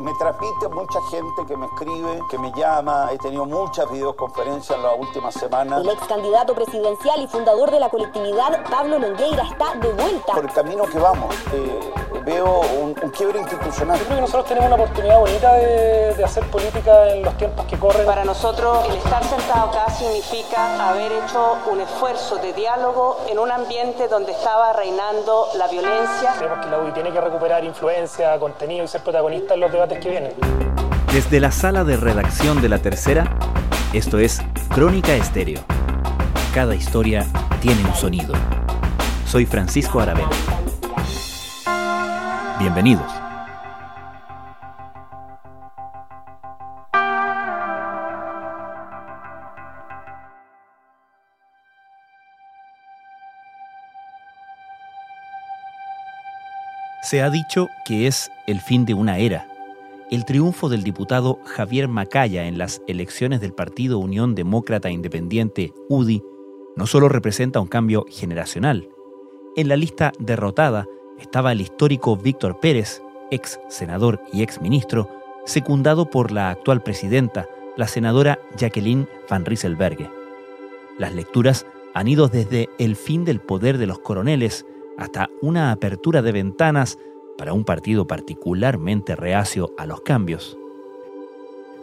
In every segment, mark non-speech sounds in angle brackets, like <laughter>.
me transmite mucha gente que me escribe, que me llama, he tenido muchas videoconferencias en las últimas semanas. El ex candidato presidencial y fundador de la colectividad, Pablo Longueira, está de vuelta. Por el camino que vamos, eh, veo un, quiebre institucional. Yo creo que nosotros tenemos una oportunidad bonita de, de hacer política en los tiempos que corren. Para nosotros, el estar sentado acá significa haber hecho un esfuerzo de diálogo en un ambiente donde estaba reinando la violencia. Creemos que la UDI tiene que recuperar influencia, contenido y ser protagonista en los debates que vienen. Desde la sala de redacción de La Tercera, esto es Crónica Estéreo. Cada historia tiene un sonido. Soy Francisco Aravena. Bienvenidos. Se ha dicho que es el fin de una era. El triunfo del diputado Javier Macaya en las elecciones del Partido Unión Demócrata Independiente, UDI, no solo representa un cambio generacional. En la lista derrotada estaba el histórico Víctor Pérez, ex senador y ex ministro, secundado por la actual presidenta, la senadora Jacqueline Van Rieselberghe. Las lecturas han ido desde el fin del poder de los coroneles hasta una apertura de ventanas para un partido particularmente reacio a los cambios.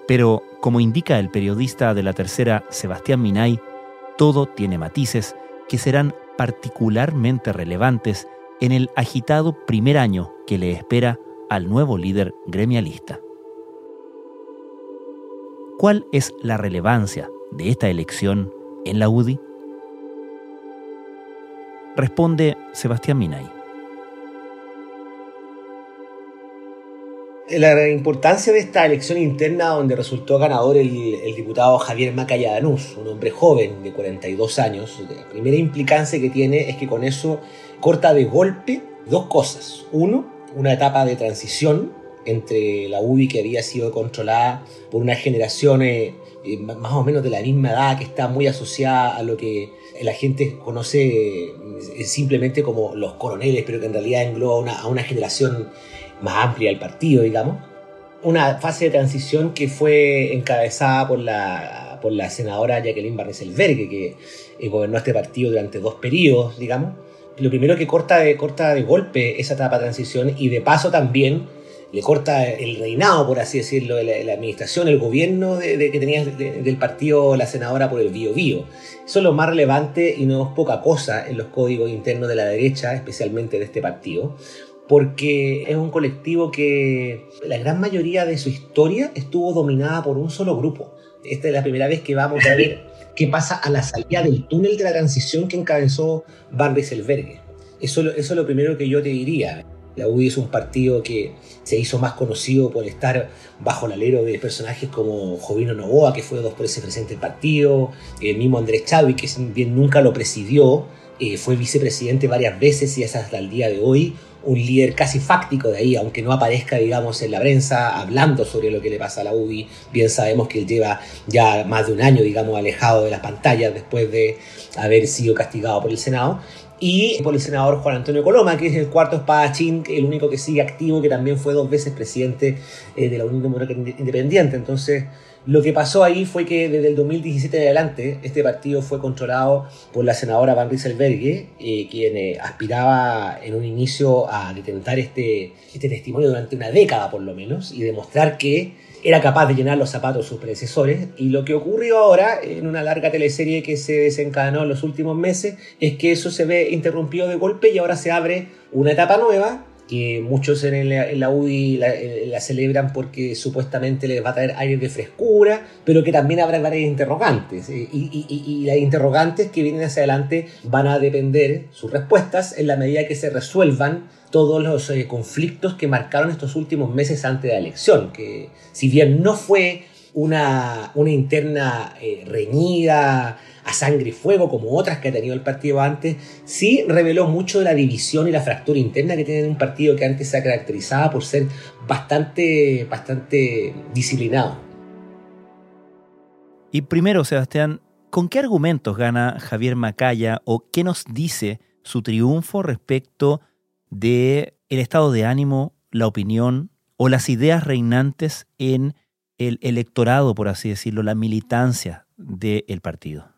Pero, como indica el periodista de la tercera Sebastián Minay, todo tiene matices que serán particularmente relevantes en el agitado primer año que le espera al nuevo líder gremialista. ¿Cuál es la relevancia de esta elección en la UDI? Responde Sebastián Minay. La importancia de esta elección interna donde resultó ganador el, diputado Javier Macaya Danús, un hombre joven de 42 años, la primera implicancia que tiene es que con eso corta de golpe dos cosas. Uno, una etapa de transición entre la UBI que había sido controlada por una generación eh, más o menos de la misma edad que está muy asociada a lo que la gente conoce eh, simplemente como los coroneles, pero que en realidad engloba a una generación más amplia del partido, digamos. Una fase de transición que fue encabezada por la, por la senadora Jacqueline Barnes Elbergue, que eh, gobernó este partido durante dos periodos, digamos. Lo primero que corta de, corta de golpe esa etapa de transición y de paso también le corta el reinado, por así decirlo, de la, administración, el gobierno de, que tenía del partido la senadora por el Bío Bío. Eso es lo más relevante y no es poca cosa en los códigos internos de la derecha, especialmente de este partido, porque es un colectivo que la gran mayoría de su historia estuvo dominada por un solo grupo. Esta es la primera vez que vamos a ver <laughs> qué pasa a la salida del túnel de la transición que encabezó Van Rieselberghe. Eso, eso es lo primero que yo te diría. La UDI es un partido que se hizo más conocido por estar bajo el alero de personajes como Jovino Novoa, que fue dos veces presidente del partido, el mismo Andrés Chávez, que bien nunca lo presidió, eh, fue vicepresidente varias veces y es hasta el día de hoy un líder casi fáctico de ahí, aunque no aparezca, digamos, en la prensa hablando sobre lo que le pasa a la UDI. Bien sabemos que él lleva ya más de un año, digamos, alejado de las pantallas después de haber sido castigado por el Senado y por el senador Juan Antonio Coloma, que es el cuarto espadachín, el único que sigue activo, que también fue dos veces presidente eh, de la Unión Democrática Independiente. Entonces, lo que pasó ahí fue que desde el 2017 en adelante, este partido fue controlado por la senadora Van Rieselberghe, eh, quien eh, aspiraba en un inicio a detentar este, este testimonio durante una década por lo menos y demostrar que era capaz de llenar los zapatos de sus predecesores. Y lo que ocurrió ahora, en una larga teleserie que se desencadenó en los últimos meses, es que eso se ve interrumpido de golpe y ahora se abre una etapa nueva que muchos en la, UDI la, celebran porque supuestamente les va a traer aire de frescura, pero que también habrá varias interrogantes. Y, y, las interrogantes que vienen hacia adelante van a depender sus respuestas en la medida que se resuelvan todos los eh, conflictos que marcaron estos últimos meses antes de la elección, que si bien no fue una, una interna eh, reñida, a sangre y fuego, como otras que ha tenido el partido antes, sí reveló mucho de la división y la fractura interna que tiene un partido que antes se ha caracterizado por ser bastante, bastante disciplinado. Y primero, Sebastián, ¿con qué argumentos gana Javier Macaya o qué nos dice su triunfo respecto de el estado de ánimo, la opinión o las ideas reinantes en el electorado, por así decirlo, la militancia del partido?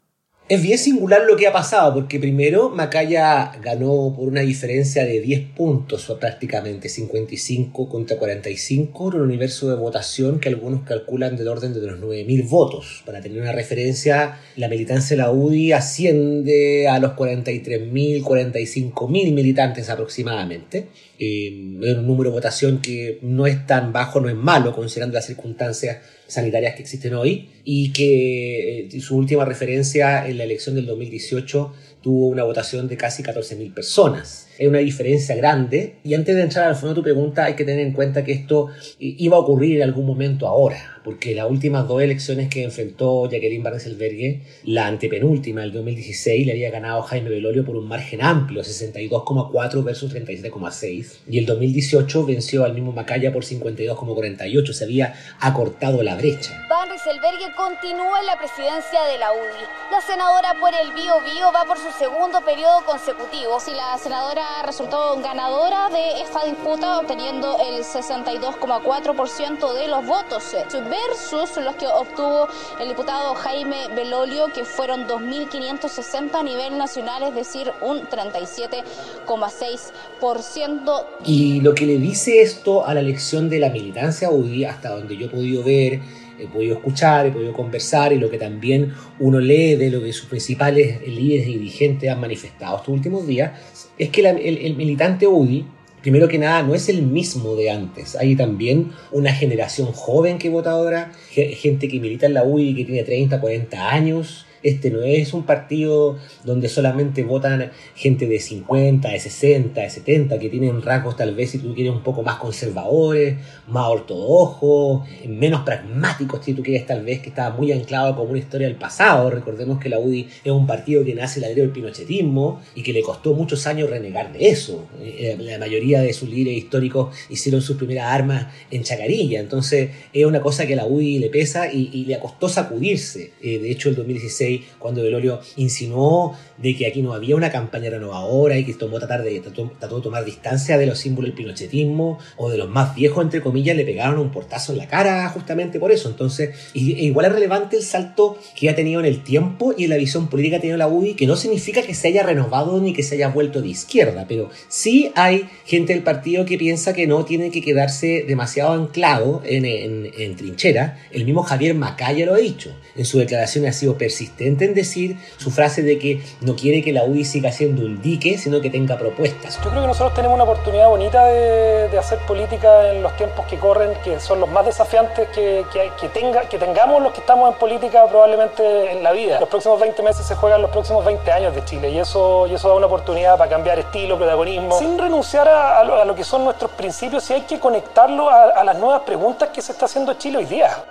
Es bien singular lo que ha pasado, porque primero Macaya ganó por una diferencia de 10 puntos, o prácticamente 55 contra 45, en un universo de votación que algunos calculan del orden de los 9.000 votos. Para tener una referencia, la militancia de la UDI asciende a los 43.000, 45.000 militantes aproximadamente. Eh, es un número de votación que no es tan bajo, no es malo, considerando las circunstancias sanitarias que existen hoy y que eh, su última referencia en la elección del 2018 tuvo una votación de casi 14.000 personas. Es una diferencia grande y antes de entrar al fondo de tu pregunta hay que tener en cuenta que esto eh, iba a ocurrir en algún momento ahora porque las últimas dos elecciones que enfrentó Jacqueline Barnes Elbergue, la antepenúltima, del 2016, le había ganado Jaime Belolio por un margen amplio, 62,4 versus 37,6. Y el 2018 venció al mismo Macaya por 52,48, se había acortado la brecha. Van Rieselberghe continúa en la presidencia de la UDI. La senadora por el Bio Bio va por su segundo periodo consecutivo. Si la senadora resultó ganadora de esta disputa, obteniendo el 62,4% de los votos versus los que obtuvo el diputado Jaime Belolio, que fueron 2.560 a nivel nacional, es decir, un 37,6%. Y lo que le dice esto a la elección de la militancia UDI, hasta donde yo he podido ver, he podido escuchar, he podido conversar y lo que también uno lee de lo que sus principales líderes y dirigentes han manifestado estos últimos días, es que el, el militante UDI primero que nada, no es el mismo de antes. Hay también una generación joven que vota ahora, gente que milita en la UI que tiene 30, 40 años, este no es un partido donde solamente votan gente de 50, de 60, de 70, que tienen rasgos tal vez, si tú quieres, un poco más conservadores, más ortodoxos, menos pragmáticos, si tú quieres, tal vez, que estaba muy anclado como una historia del pasado. Recordemos que la UDI es un partido que nace al del pinochetismo y que le costó muchos años renegar de eso. Eh, la mayoría de sus líderes históricos hicieron sus primeras armas en Chacarilla, entonces es una cosa que a la UDI le pesa y, le costó sacudirse. Eh, de hecho, el 2016 cuando Velorio insinuó de que aquí no había una campaña renovadora y que tomó tratar de, trató, de tomar distancia de los símbolos del pinochetismo o de los más viejos, entre comillas, le pegaron un portazo en la cara justamente por eso. Entonces, e igual es relevante el salto que ha tenido en el tiempo y en la visión política que ha tenido la UDI, que no significa que se haya renovado ni que se haya vuelto de izquierda, pero sí hay gente del partido que piensa que no tiene que quedarse demasiado anclado en, en trinchera. El mismo Javier Macaya lo ha dicho. En su declaración ha sido persistente en decir su frase de que no quiere que la UDI siga siendo un dique, sino que tenga propuestas. Yo creo que nosotros tenemos una oportunidad bonita de, hacer política en los tiempos que corren, que son los más desafiantes que, que, tenga, que tengamos los que estamos en política probablemente en la vida. Los próximos 20 meses se juegan los próximos 20 años de Chile y eso, y eso da una oportunidad para cambiar estilo, protagonismo, sin renunciar a, lo, que son nuestros principios y hay que conectarlo a las nuevas preguntas que se está haciendo Chile hoy día.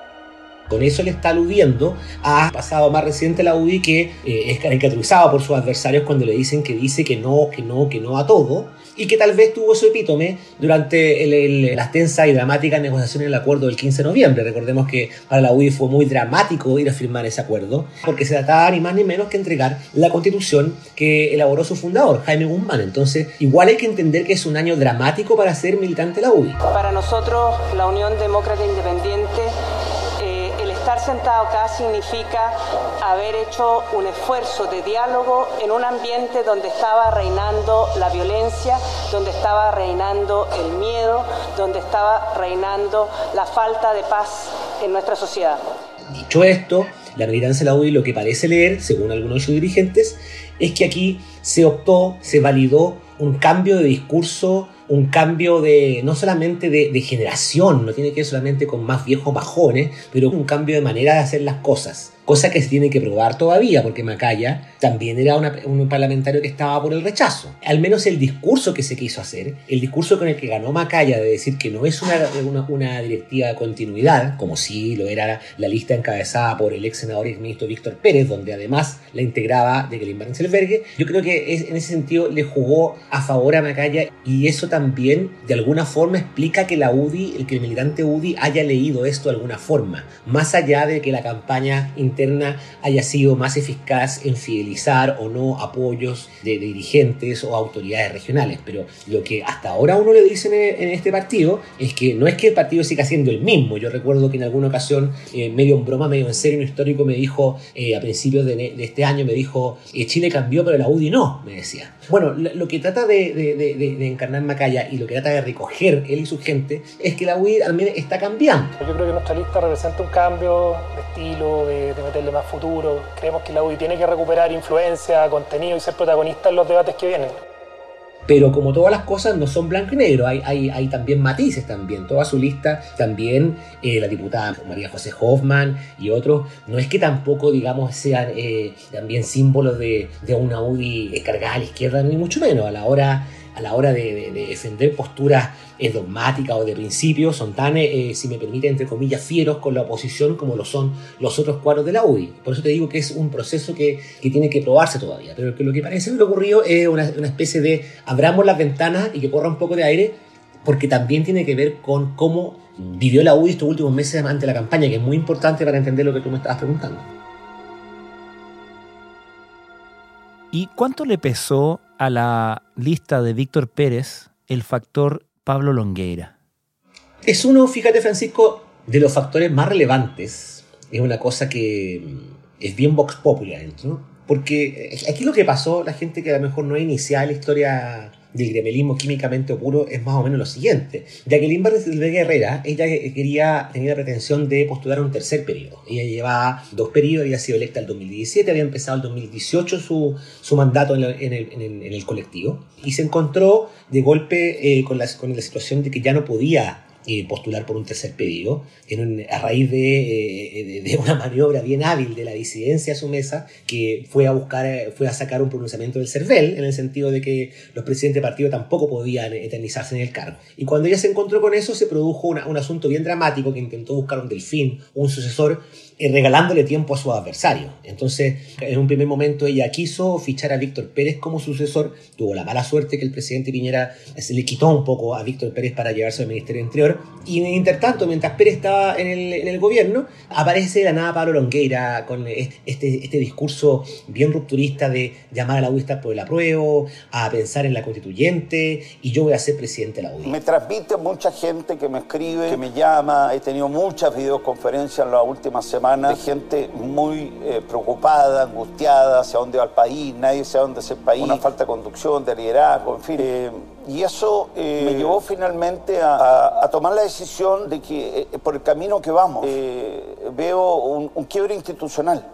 Con eso le está aludiendo a pasado más reciente la UDI que eh, es caricaturizado por sus adversarios cuando le dicen que dice que no, que no, que no a todo y que tal vez tuvo su epítome durante el, las tensas y dramáticas negociaciones del acuerdo del 15 de noviembre. Recordemos que para la UDI fue muy dramático ir a firmar ese acuerdo porque se trataba ni más ni menos que entregar la constitución que elaboró su fundador, Jaime Guzmán. Entonces, igual hay que entender que es un año dramático para ser militante de la UDI. Para nosotros, la Unión Demócrata Independiente sentado acá significa haber hecho un esfuerzo de diálogo en un ambiente donde estaba reinando la violencia, donde estaba reinando el miedo, donde estaba reinando la falta de paz en nuestra sociedad. Dicho esto, la militancia la UDI lo que parece leer, según algunos de sus dirigentes, es que aquí se optó, se validó un cambio de discurso un cambio de, no solamente de, generación, no tiene que ver solamente con más viejos bajones, pero un cambio de manera de hacer las cosas cosa que se tiene que probar todavía, porque Macaya también era un parlamentario que estaba por el rechazo. Al menos el discurso que se quiso hacer, el discurso con el que ganó Macaya de decir que no es una, una, directiva de continuidad, como si lo era la lista encabezada por el ex senador y ministro Víctor Pérez, donde además la integraba de Kelly Selbergue, yo creo que en ese sentido le jugó a favor a Macaya y eso también de alguna forma explica que la UDI, el que el militante UDI haya leído esto de alguna forma, más allá de que la campaña interna haya sido más eficaz en fidelizar o no apoyos de, dirigentes o autoridades regionales. Pero lo que hasta ahora uno le dice en, este partido es que no es que el partido siga siendo el mismo. Yo recuerdo que en alguna ocasión, eh, medio en broma, medio en serio, un histórico me dijo, eh, a principios de, este año, me dijo, eh, Chile cambió, pero la UDI no, me decía. Bueno, lo, que trata de, de, encarnar Macaya y lo que trata de recoger él y su gente es que la UDI también está cambiando. Yo creo que nuestra lista representa un cambio de estilo, de, meterle más futuro. Creemos que la UDI tiene que recuperar influencia, contenido y ser protagonista en los debates que vienen. Pero como todas las cosas no son blanco y negro, hay, hay, hay también matices también. Toda su lista, también eh, la diputada María José Hoffman y otros, no es que tampoco, digamos, sean eh, también símbolos de, de una UDI cargada a la izquierda, ni mucho menos. A la hora a la hora de, defender posturas eh, dogmáticas o de principios, son tan, eh, eh, si me permite, entre comillas, fieros con la oposición como lo son los otros cuadros de la UDI. Por eso te digo que es un proceso que, tiene que probarse todavía. Pero que lo que parece que ocurrido es una, especie de abramos las ventanas y que corra un poco de aire, porque también tiene que ver con cómo vivió la UDI estos últimos meses ante la campaña, que es muy importante para entender lo que tú me estabas preguntando. ¿Y cuánto le pesó a la lista de Víctor Pérez el factor Pablo Longueira? Es uno, fíjate Francisco, de los factores más relevantes. Es una cosa que es bien Vox Popular, ¿no? Porque aquí lo que pasó, la gente que a lo mejor no ha iniciado la historia del gremelismo químicamente puro es más o menos lo siguiente. Jacqueline de Herrera, ella quería, tenía la pretensión de postular un tercer periodo. Ella llevaba dos periodos, había sido electa el 2017, había empezado el 2018 su, su mandato en, el, colectivo y se encontró de golpe eh, con, la, con la situación de que ya no podía eh, postular por un tercer pedido, en a raíz eh, de, una maniobra bien hábil de la disidencia a su mesa, que fue a buscar, eh, fue a sacar un pronunciamiento del CERVEL, en el sentido de que los presidentes de partido tampoco podían eternizarse en el cargo. Y cuando ella se encontró con eso, se produjo un asunto bien dramático que intentó buscar un delfín, un sucesor, regalándole tiempo a su adversario. Entonces, en un primer momento ella quiso fichar a Víctor Pérez como sucesor, tuvo la mala suerte que el presidente Piñera se le quitó un poco a Víctor Pérez para llevarse al Ministerio Interior, y en intertanto, mientras Pérez estaba en el, en el gobierno, aparece de la nada Pablo Longueira con este, este discurso bien rupturista de llamar a la UDI por el apruebo, a pensar en la constituyente, y yo voy a ser presidente de la UDI. Me transmite mucha gente que me escribe, que me llama, he tenido muchas videoconferencias en las últimas semanas de gente muy eh, preocupada, angustiada, hacia dónde va el país, nadie sabe dónde es el país, una falta de conducción, de liderazgo, en fin. Eh, y eso eh, me llevó finalmente a, tomar la decisión de que por el camino que vamos veo un, un quiebre institucional.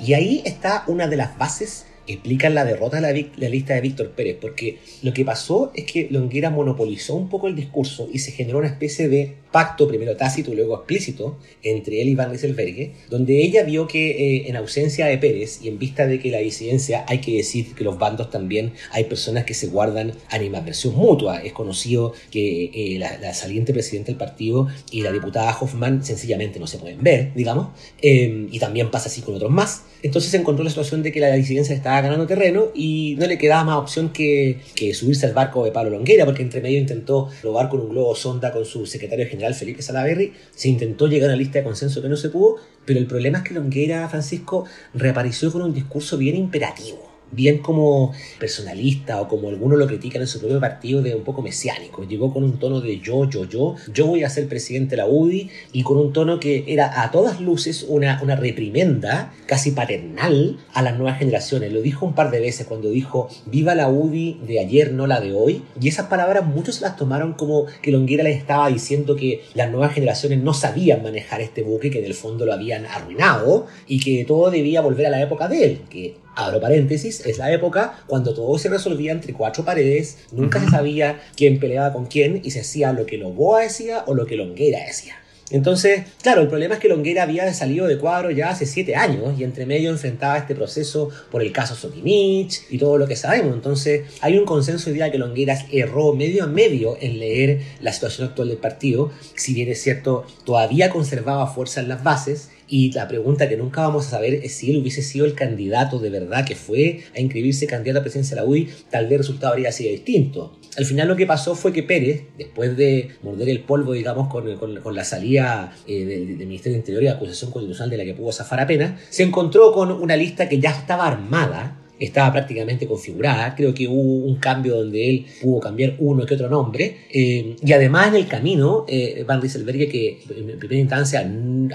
Y ahí está una de las bases explican la derrota de la, lista de Víctor Pérez, porque lo que pasó es que Longuera monopolizó un poco el discurso y se generó una especie de pacto, primero tácito y luego explícito, entre él y Van Rieselberghe, donde ella vio que eh, en ausencia de Pérez y en vista de que la disidencia, hay que decir que los bandos también hay personas que se guardan animadversión mutua. Es conocido que eh, la, saliente presidenta del partido y la diputada Hoffman sencillamente no se pueden ver, digamos, eh, y también pasa así con otros más. Entonces se encontró la situación de que la disidencia estaba ganando terreno y no le quedaba más opción que, subirse al barco de Pablo Longuera, porque entre medio intentó robar con un globo sonda con su secretario general Felipe Salaverry, se intentó llegar a una lista de consenso que no se pudo, pero el problema es que Longuera, Francisco, reapareció con un discurso bien imperativo bien como personalista o como algunos lo critican en su propio partido de un poco mesiánico. Llegó con un tono de yo, yo, yo, yo voy a ser presidente de la UDI y con un tono que era a todas luces una, una reprimenda casi paternal a las nuevas generaciones. Lo dijo un par de veces cuando dijo viva la UDI de ayer, no la de hoy. Y esas palabras muchos las tomaron como que Longuera les estaba diciendo que las nuevas generaciones no sabían manejar este buque, que en el fondo lo habían arruinado y que todo debía volver a la época de él, que abro paréntesis, es la época cuando todo se resolvía entre cuatro paredes, nunca se sabía quién peleaba con quién y se hacía lo que Loboa decía o lo que Longuera decía. Entonces, claro, el problema es que Longuera había salido de cuadro ya hace siete años y entre medio enfrentaba este proceso por el caso Sotimich y todo lo que sabemos. Entonces, hay un consenso hoy día que Longuera erró medio a medio en leer la situación actual del partido. Si bien es cierto, todavía conservaba fuerza en las bases Y la pregunta que nunca vamos a saber es si él hubiese sido el candidato de verdad que fue a inscribirse candidato a presidencia de la UDI, tal vez el resultado habría sido distinto. Al final lo que pasó fue que Pérez, después de morder el polvo, digamos, con, con, la salida eh, del, del, Ministerio del Interior y la acusación constitucional de la que pudo zafar apenas, se encontró con una lista que ya estaba armada estaba prácticamente configurada. Creo que hubo un cambio donde él pudo cambiar uno que otro nombre. Eh, y además en el camino, eh, Van Rieselberghe, que en primera instancia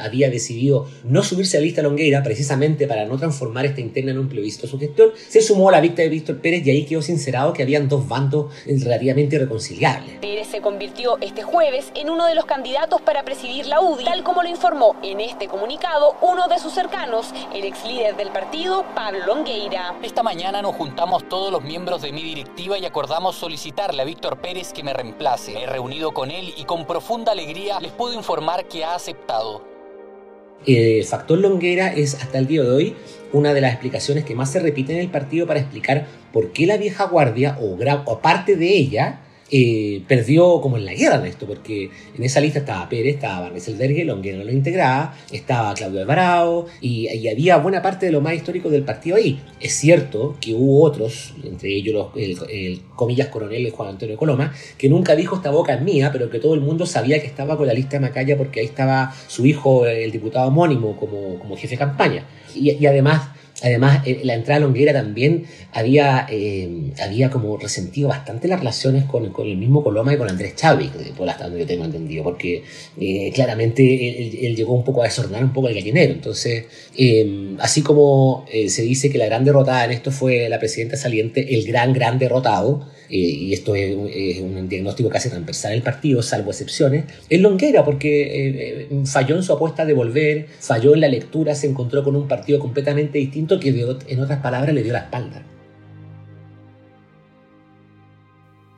había decidido no subirse a la lista longueira precisamente para no transformar esta interna en un plebiscito su gestión, se sumó a la vista de Víctor Pérez y ahí quedó sincerado que habían dos bandos relativamente reconciliables. Pérez se convirtió este jueves en uno de los candidatos para presidir la UDI, tal como lo informó en este comunicado uno de sus cercanos, el ex líder del partido, Pablo Longueira. Esta mañana nos juntamos todos los miembros de mi directiva y acordamos solicitarle a Víctor Pérez que me reemplace. Me he reunido con él y con profunda alegría les puedo informar que ha aceptado. El factor Longuera es hasta el día de hoy una de las explicaciones que más se repite en el partido para explicar por qué la vieja guardia o, o parte de ella eh, perdió como en la guerra de esto, porque en esa lista estaba Pérez, estaba Van Rieselberghe, Longuera no lo integraba, estaba Claudio Alvarado, y, había buena parte de lo más histórico del partido ahí. Es cierto que hubo otros, entre ellos el, comillas coronel Juan Antonio Coloma, que nunca dijo esta boca es mía, pero que todo el mundo sabía que estaba con la lista de Macaya porque ahí estaba su hijo, el diputado homónimo, como, como jefe de campaña. Y además Además, eh, la entrada longuera también había, eh, había como resentido bastante las relaciones con, el mismo Coloma y con Andrés Chávez, por hasta donde yo tengo entendido, porque eh, claramente él, llegó un poco a desordenar un poco el gallinero. Entonces, así como se dice que la gran derrotada en esto fue la presidenta saliente, el gran, gran derrotado, y esto es, un diagnóstico casi transversal en el partido, salvo excepciones, es Longuera, porque falló en su apuesta de volver, falló en la lectura, se encontró con un partido completamente distinto que en otras palabras le dio la espalda.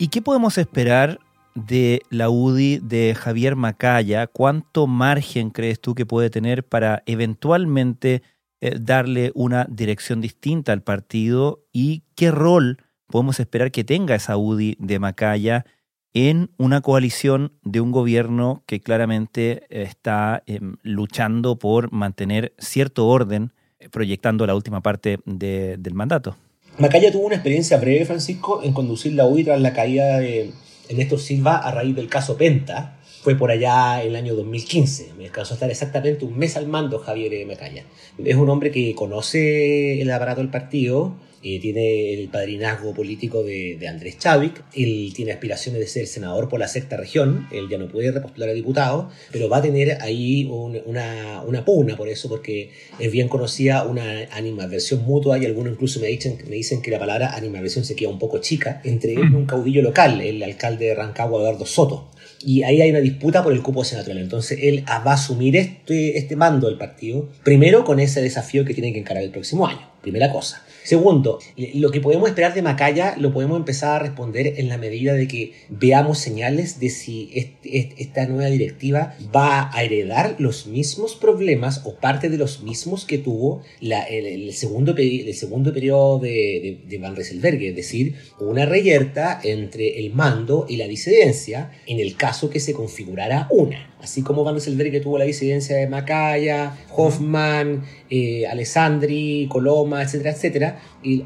¿Y qué podemos esperar de la UDI de Javier Macaya? ¿Cuánto margen crees tú que puede tener para eventualmente eh, darle una dirección distinta al partido? ¿Y qué rol podemos esperar que tenga esa UDI de Macaya en una coalición de un gobierno que claramente está em, luchando por mantener cierto orden proyectando la última parte del mandato. Macaya tuvo una experiencia breve, Francisco, en conducir la UDI tras la caída de Néstor Silva a raíz del caso Penta. Fue por allá en el año 2015. Me alcanzó a estar exactamente un mes al mando Javier Macaya. Es un hombre que conoce el aparato del partido, eh, tiene el padrinazgo político de, Andrés Chávez, él tiene aspiraciones de ser senador por la sexta región, él ya no puede repostular a diputado, pero va a tener ahí una, una, pugna por eso, porque es bien conocida una animadversión mutua y algunos incluso me dicen, me dicen que la palabra animadversión se queda un poco chica, entre él y un caudillo local, el alcalde de Rancagua, Eduardo Soto. Y ahí hay una disputa por el cupo senatorial. Entonces él va a asumir este, este mando del partido, primero con ese desafío que tiene que encarar el próximo año. Primera cosa. Segundo, lo que podemos esperar de Macaya lo podemos empezar a responder en la medida de que veamos señales de si esta nueva directiva va a heredar los mismos problemas o parte de los mismos que tuvo el, segundo, el segundo periodo de, Van Rieselberghe, es decir, una reyerta entre el mando y la disidencia en el caso que se configurara una así como Van que tuvo la disidencia de Macaya, Hoffman, eh, Alessandri, Coloma, etcétera, etcétera, y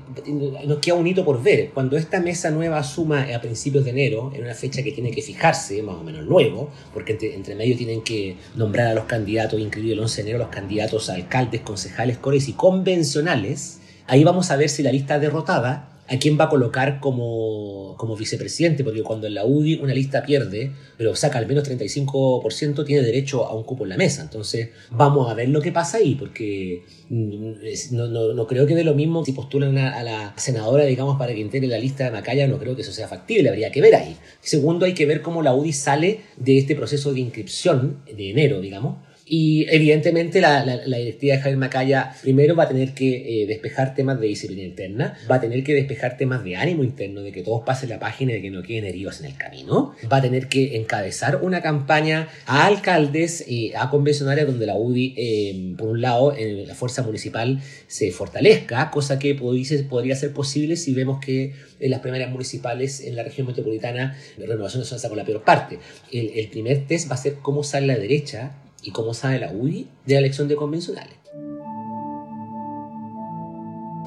nos queda un hito por ver. Cuando esta mesa nueva asuma a principios de enero, en una fecha que tiene que fijarse, más o menos luego, porque entre, medio tienen que nombrar a los candidatos, incluido el 11 de enero, los candidatos a alcaldes, concejales, cores y convencionales, ahí vamos a ver si la lista derrotada a quién va a colocar como, como vicepresidente, porque cuando en la UDI una lista pierde, pero saca al menos 35%, tiene derecho a un cupo en la mesa. Entonces, vamos a ver lo que pasa ahí, porque mm, no, no, no creo que de lo mismo si postulan a, la senadora, digamos, para que integre la lista de Macaya, no creo que eso sea factible, habría que ver ahí. Segundo, hay que ver cómo la UDI sale de este proceso de inscripción de enero, digamos, y evidentemente la, la, directiva de Javier Macaya primero va a tener que eh, despejar temas de disciplina interna, va a tener que despejar temas de ánimo interno, de que todos pasen la página y de que no queden heridos en el camino, va a tener que encabezar una campaña a alcaldes y a convencionales donde la UDI, em, por un lado, en la fuerza municipal se fortalezca, cosa que podría ser posible si vemos que en las primeras municipales en la región metropolitana de Renovación Nacional con la peor parte. El, el primer test va a ser cómo sale la derecha ¿Y cómo sabe la UDI de la elección de convencionales?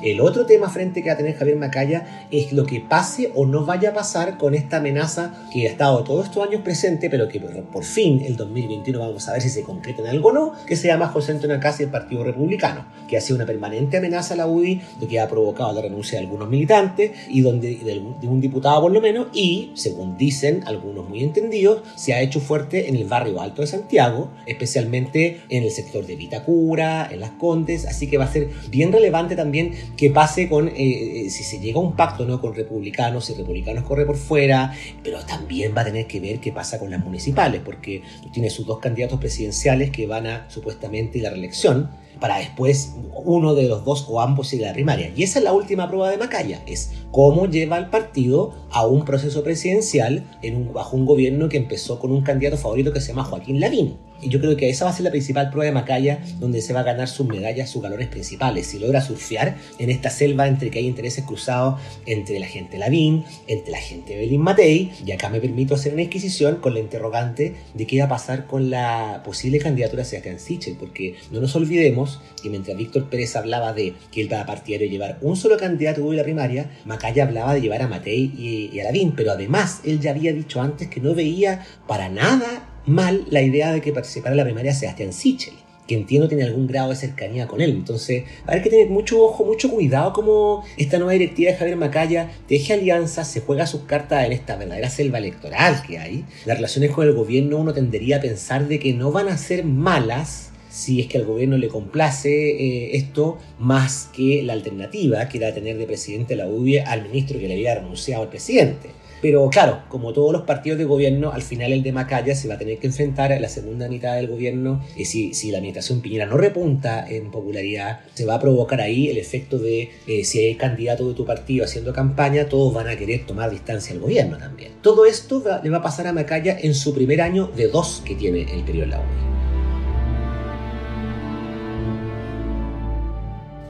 El otro tema frente que va a tener Javier Macaya es lo que pase o no vaya a pasar con esta amenaza que ha estado todos estos años presente, pero que por fin el 2021 vamos a ver si se concreta en algo o no, que se llama José Antonio Casi el Partido Republicano, que ha sido una permanente amenaza a la UDI, lo que ha provocado la renuncia de algunos militantes y de, un diputado por lo menos, y según dicen algunos muy entendidos, se ha hecho fuerte en el barrio alto de Santiago, especialmente en el sector de Vitacura, en Las Condes, así que va a ser bien relevante también que pase con, eh, eh, si se llega a un pacto ¿no? con republicanos, si republicanos corre por fuera, pero también va a tener que ver qué pasa con las municipales, porque tiene sus dos candidatos presidenciales que van a supuestamente la reelección, para después uno de los dos o ambos ir a la primaria. Y esa es la última prueba de Macaya, es cómo lleva al partido a un proceso presidencial bajo un gobierno que empezó con un candidato favorito que se llama Joaquín Lavín. Y yo creo que esa va a ser la principal prueba de Macaya, donde se va a ganar sus medallas, sus valores principales. Si logra surfear en esta selva entre que hay intereses cruzados entre la gente Lavín, entre la gente Belín Matei, y acá me permito hacer una exquisición con la interrogante de qué va a pasar con la posible candidatura de Sebastián porque no nos olvidemos que mientras Víctor Pérez hablaba de que él va a partir de llevar un solo candidato de la primaria, Macaya hablaba de llevar a Matei y, y a Lavín, pero además él ya había dicho antes que no veía para nada mal la idea de que participara en la primaria Sebastián Sichel, que entiendo tiene algún grado de cercanía con él. Entonces, hay que tener mucho ojo, mucho cuidado como esta nueva directiva de Javier Macaya teje alianzas, se juega sus cartas en esta verdadera selva electoral que hay. Las relaciones con el gobierno uno tendería a pensar de que no van a ser malas si es que al gobierno le complace eh, esto más que la alternativa que era tener de presidente la UBI al ministro que le había renunciado al presidente. Pero claro, como todos los partidos de gobierno, al final el de Macaya se va a tener que enfrentar a la segunda mitad del gobierno. Y si, si la administración Piñera no repunta en popularidad, se va a provocar ahí el efecto de eh, si hay candidato de tu partido haciendo campaña, todos van a querer tomar distancia al gobierno también. Todo esto le va a pasar a Macaya en su primer año de dos que tiene el periodo de la UNI.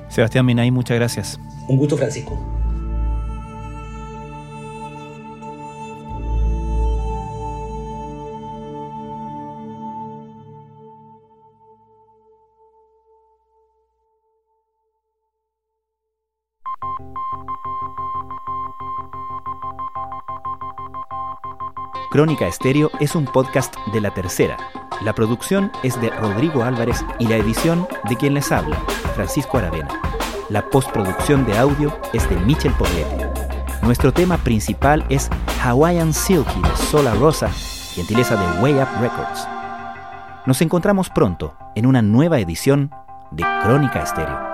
Sebastián Minay, muchas gracias. Un gusto, Francisco. Crónica Estéreo es un podcast de la tercera. La producción es de Rodrigo Álvarez y la edición de quien les habla, Francisco Aravena. La postproducción de audio es de Michel Poblete. Nuestro tema principal es Hawaiian Silky de Sola Rosa, gentileza de Way Up Records. Nos encontramos pronto en una nueva edición de Crónica Estéreo.